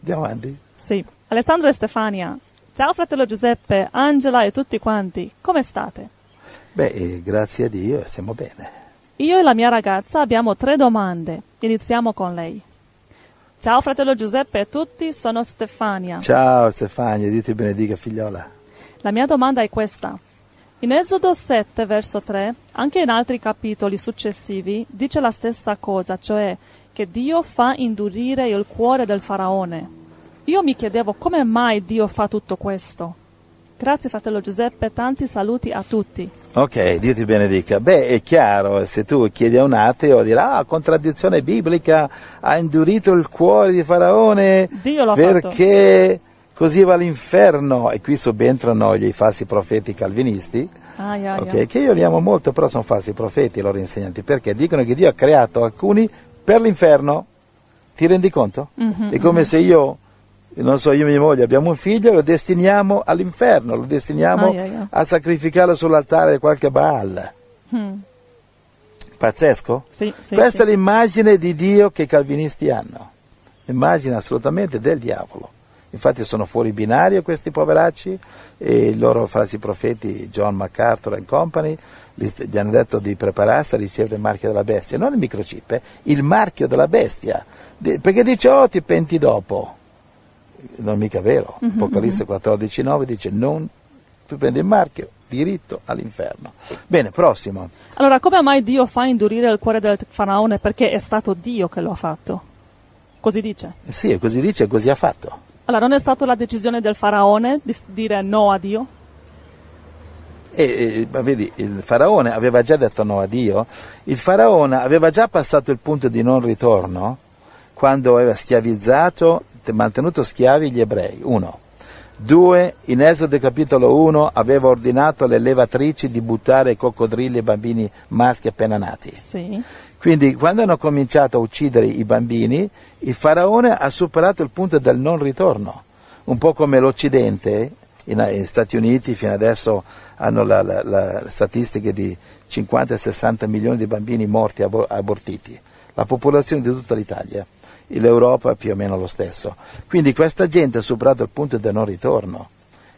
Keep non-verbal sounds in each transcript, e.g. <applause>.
Andiamo avanti. Sì. Alessandro e Stefania. Ciao fratello Giuseppe, Angela e tutti quanti. Come state? Beh, eh, grazie a Dio stiamo bene. Io e la mia ragazza abbiamo tre domande. Iniziamo con lei. Ciao fratello Giuseppe e tutti, sono Stefania. Ciao Stefania, Dio ti benedica figliola. La mia domanda è questa. In Esodo 7, verso 3, anche in altri capitoli successivi, dice la stessa cosa, cioè che Dio fa indurire il cuore del faraone. Io mi chiedevo come mai Dio fa tutto questo. Grazie fratello Giuseppe, tanti saluti a tutti. Ok, Dio ti benedica. Beh, è chiaro, se tu chiedi a un ateo, dirà, ah, contraddizione biblica, ha indurito il cuore di Faraone Dio l'ha perché così va all'inferno. E qui subentrano gli falsi profeti calvinisti, Ah, yeah, ok, yeah. che io li amo molto, però sono falsi profeti i loro insegnanti, perché dicono che Dio ha creato alcuni per l'inferno. Ti rendi conto? Mhm, È come se io, non so, io e mia moglie abbiamo un figlio e lo destiniamo all'inferno, lo destiniamo Ah, yeah, yeah. a sacrificarlo sull'altare di qualche Baal. Hmm. Pazzesco? Sì, sì, Questa è sì. l'immagine di Dio che i calvinisti hanno, immagine assolutamente del diavolo. Infatti sono fuori binario questi poveracci e i loro falsi profeti John MacArthur and company gli, hanno detto di prepararsi a ricevere il marchio della bestia, non il microchip, eh, il marchio della bestia, perché dice oh ti penti dopo, non è mica vero, Mhm, Apocalisse 14,9 dice non, tu prendi il marchio, diritto all'inferno. Bene, prossimo. Allora, come mai Dio fa indurire il cuore del faraone? Perché è stato Dio che lo ha fatto. Così dice. Sì, così dice, così ha fatto. Allora, non è stata la decisione del faraone di dire no a Dio? E, e, vedi, il faraone aveva già detto no a Dio, il faraone aveva già passato il punto di non ritorno quando aveva schiavizzato, mantenuto schiavi gli ebrei, uno. Due, in Esodo capitolo 1 aveva ordinato alle levatrici di buttare i coccodrilli ai bambini maschi appena nati. Sì. Quindi quando hanno cominciato a uccidere i bambini, il faraone ha superato il punto del non ritorno, un po' come l'Occidente, in, in Stati Uniti fino adesso hanno la, la- la- le statistiche di 50 e 60 milioni di bambini morti abo- abortiti, la popolazione di tutta l'Italia, l'Europa è più o meno lo stesso. Quindi questa gente ha superato il punto del non ritorno,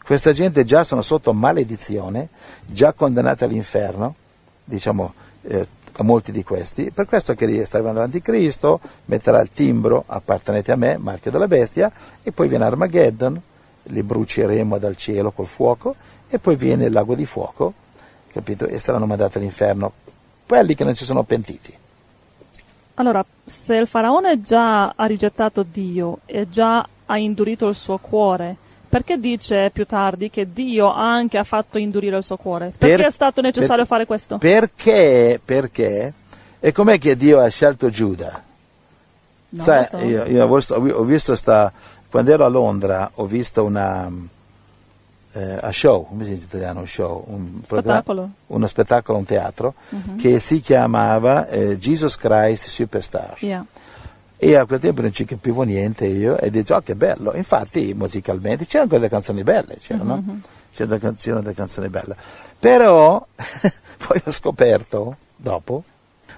questa gente già sono sotto maledizione, già condannati all'inferno, diciamo eh, a molti di questi, per questo che sta arrivando l'anticristo, metterà il timbro appartenente a me, marchio della bestia, e poi viene Armageddon, li bruceremo dal cielo col fuoco, e poi viene il lago di fuoco, capito? E saranno mandati all'inferno quelli che non si sono pentiti. Allora, se il faraone già ha rigettato Dio e già ha indurito il suo cuore, perché dice più tardi che Dio anche ha fatto indurire il suo cuore? Perché Per- è stato necessario per- fare questo? Perché? Perché? E com'è che Dio ha scelto Giuda? Non Sai, so. io, io ho visto, ho visto sta, quando ero a Londra ho visto una eh, a show, come si dice in italiano show? Un Spettacolo. uno spettacolo, un teatro, che si chiamava eh, Jesus Christ Superstar. Yeah. E a quel tempo non ci capivo niente io e dicevo, oh che bello, infatti musicalmente c'erano delle canzoni belle, c'erano, c'erano delle canzoni, delle canzoni belle. Però <laughs> poi ho scoperto, dopo,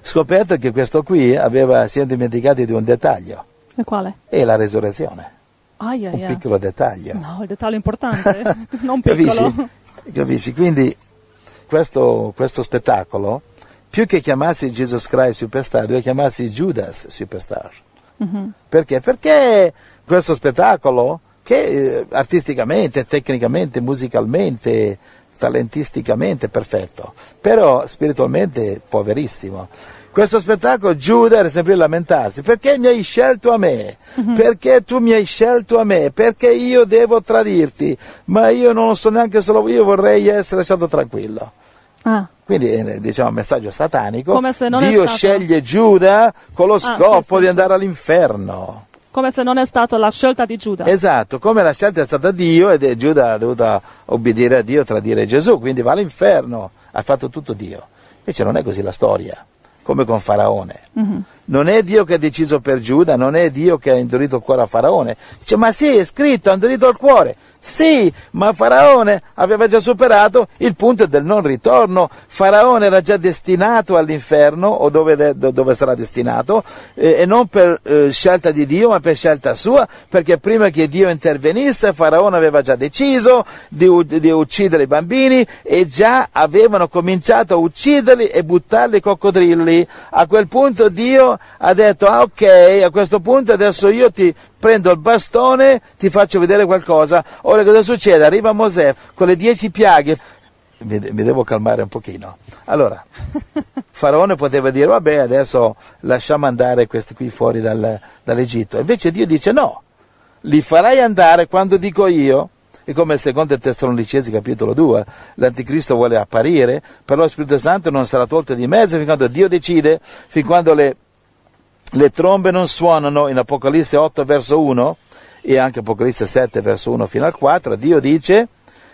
scoperto che questo qui aveva, si è dimenticato di un dettaglio, E quale? e la resurrezione, Ah, yeah, un piccolo dettaglio. No, il dettaglio importante, <laughs> <laughs> non piccolo. Capisci? Capisci? Quindi questo, questo spettacolo, più che chiamarsi Jesus Christ Superstar, doveva chiamarsi Judas Superstar. Mhm. Perché? Perché questo spettacolo, che eh, artisticamente, tecnicamente, musicalmente, talentisticamente è perfetto, però spiritualmente poverissimo. Questo spettacolo Giuda era sempre a lamentarsi, perché mi hai scelto a me? Perché tu mi hai scelto a me? Perché io devo tradirti? Ma io non so neanche solo io vorrei essere lasciato tranquillo. Ah, Quindi è diciamo, un messaggio satanico. Dio sceglie Giuda con lo sì, scopo sì, di sì. andare all'inferno. come se non è stata la scelta di Giuda. Esatto, come la scelta è stata Dio ed Giuda ha dovuto obbedire a Dio tradire Gesù, quindi va all'inferno, ha fatto tutto Dio. Invece non è così la storia, come con Faraone. Mhm. Non è Dio che ha deciso per Giuda, non è Dio che ha indurito il cuore a Faraone. Dice, ma sì, è scritto, ha indurito il cuore. Sì, ma Faraone aveva già superato il punto del non ritorno. Faraone era già destinato all'inferno, o dove, dove sarà destinato, eh, e non per eh, scelta di Dio, ma per scelta sua, perché prima che Dio intervenisse, Faraone aveva già deciso di, di uccidere i bambini e già avevano cominciato a ucciderli e buttarli ai coccodrilli. A quel punto Dio ha detto, ah ok, a questo punto adesso io ti prendo il bastone, ti faccio vedere qualcosa. Ora cosa succede? Arriva Mosè con le dieci piaghe. Mi, mi devo calmare un pochino. Allora, <laughs> Faraone poteva dire, vabbè, adesso lasciamo andare questi qui fuori dal, dall'Egitto. Invece Dio dice, no, li farai andare quando dico io. E come secondo il Tessalonicesi capitolo 2, l'anticristo vuole apparire, però lo Spirito Santo non sarà tolto di mezzo fin quando Dio decide, fin quando le le trombe non suonano in Apocalisse 8 verso 1 e anche Apocalisse 7 verso 1 fino al 4, Dio dice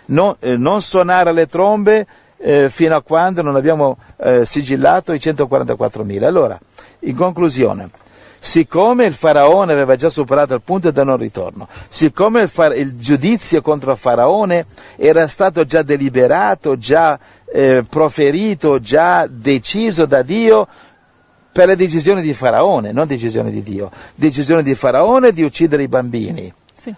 non, eh, non suonare le trombe eh, fino a quando non abbiamo eh, sigillato i 144.000. Allora, in conclusione, siccome il faraone aveva già superato il punto del non ritorno, siccome il, far- il giudizio contro il faraone era stato già deliberato, già eh, proferito, già deciso da Dio, per le decisioni di Faraone, non decisioni di Dio, decisione di Faraone di uccidere i bambini. Sì.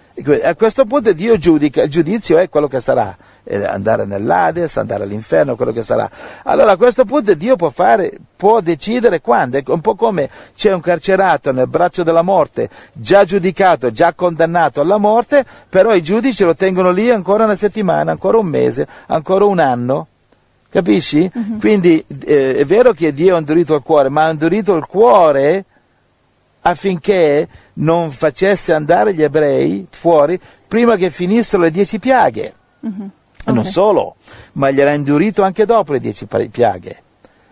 A questo punto Dio giudica, il giudizio è quello che sarà, eh, andare nell'Ades, andare all'inferno, quello che sarà. Allora a questo punto Dio può, fare, può decidere quando, è un po' come c'è un carcerato nel braccio della morte, già giudicato, già condannato alla morte, però i giudici lo tengono lì ancora una settimana, ancora un mese, ancora un anno, Capisci? Uh-huh. Quindi eh, è vero che Dio ha indurito il cuore, ma ha indurito il cuore affinché non facesse andare gli ebrei fuori prima che finissero le dieci piaghe. Uh-huh. Okay. Non solo, ma gliel'ha indurito anche dopo le dieci piaghe.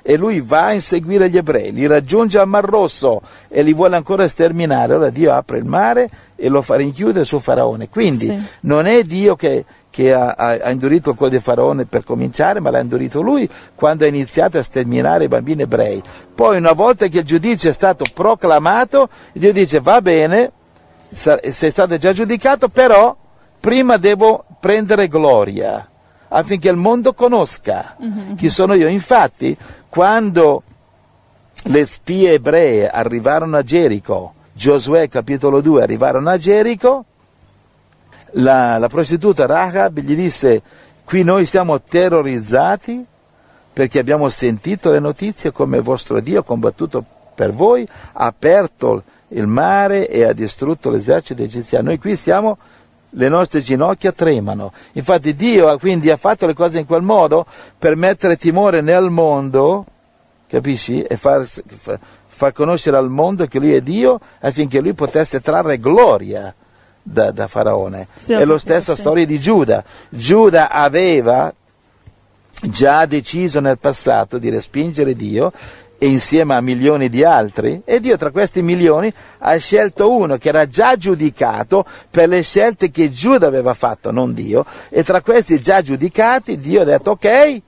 E lui va a inseguire gli ebrei, li raggiunge al Mar Rosso e li vuole ancora sterminare. Ora Dio apre il mare e lo fa rinchiudere su Faraone. Quindi sì. non è Dio che che ha, ha, indurito il cuore di Faraone per cominciare, ma l'ha indurito lui quando ha iniziato a sterminare i bambini ebrei. Poi una volta che il giudizio è stato proclamato, Dio dice va bene, sei stato già giudicato, però prima devo prendere gloria affinché il mondo conosca mm-hmm. chi sono io. Infatti, quando le spie ebree arrivarono a Gerico, Giosuè capitolo 2 arrivarono a Gerico, la, la prostituta Rahab gli disse, qui noi siamo terrorizzati perché abbiamo sentito le notizie come vostro Dio ha combattuto per voi, ha aperto il mare e ha distrutto l'esercito egiziano. Noi qui siamo, le nostre ginocchia tremano. Infatti Dio quindi ha fatto le cose in quel modo per mettere timore nel mondo, capisci? E far, far conoscere al mondo che Lui è Dio affinché Lui potesse trarre gloria da, da Faraone. Sì, è la stessa sì. storia di Giuda. Giuda aveva già deciso nel passato di respingere Dio e insieme a milioni di altri, e Dio tra questi milioni ha scelto uno che era già giudicato per le scelte che Giuda aveva fatto, non Dio, e tra questi già giudicati Dio ha detto ok,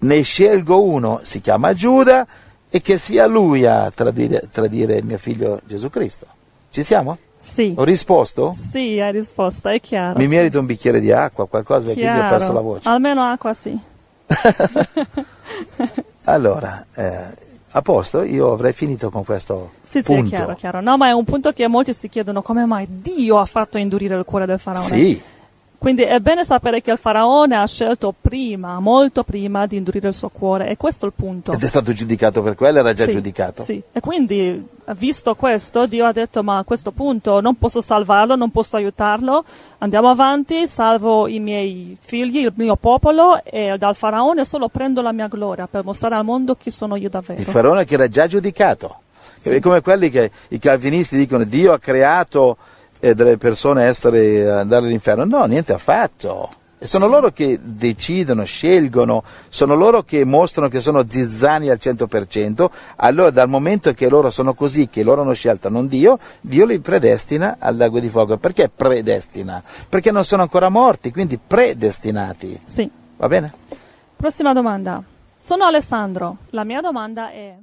ne scelgo uno, si chiama Giuda, e che sia lui a tradire, tradire il mio figlio Gesù Cristo. Ci siamo? Sì. Ho risposto? Sì, hai risposto, è chiaro. Mi sì. merito un bicchiere di acqua, qualcosa perché mi ho perso la voce. Almeno acqua sì. <laughs> allora, eh, a posto, io avrei finito con questo sì, punto. Sì, è chiaro, chiaro. No, ma è un punto che molti si chiedono come mai Dio ha fatto indurire il cuore del faraone. Sì. Quindi è bene sapere che il faraone ha scelto prima, molto prima, di indurire il suo cuore, e questo è il punto. Ed è stato giudicato per quello, era già sì, giudicato. Sì, e quindi, visto questo, Dio ha detto, ma a questo punto non posso salvarlo, non posso aiutarlo, andiamo avanti, salvo i miei figli, il mio popolo, e dal faraone solo prendo la mia gloria per mostrare al mondo chi sono io davvero. Il faraone che era già giudicato. Sì. È come quelli che i calvinisti dicono, Dio ha creato eh, delle persone essere andare all'inferno. No, niente affatto. E sono sì. loro che decidono, scelgono, sono loro che mostrano che sono zizzani al 100%, allora dal momento che loro sono così, che loro hanno scelto, non Dio, Dio li predestina al lago di fuoco. Perché predestina? Perché non sono ancora morti, quindi predestinati. Sì. Va bene? Prossima domanda. Sono Alessandro. La mia domanda è...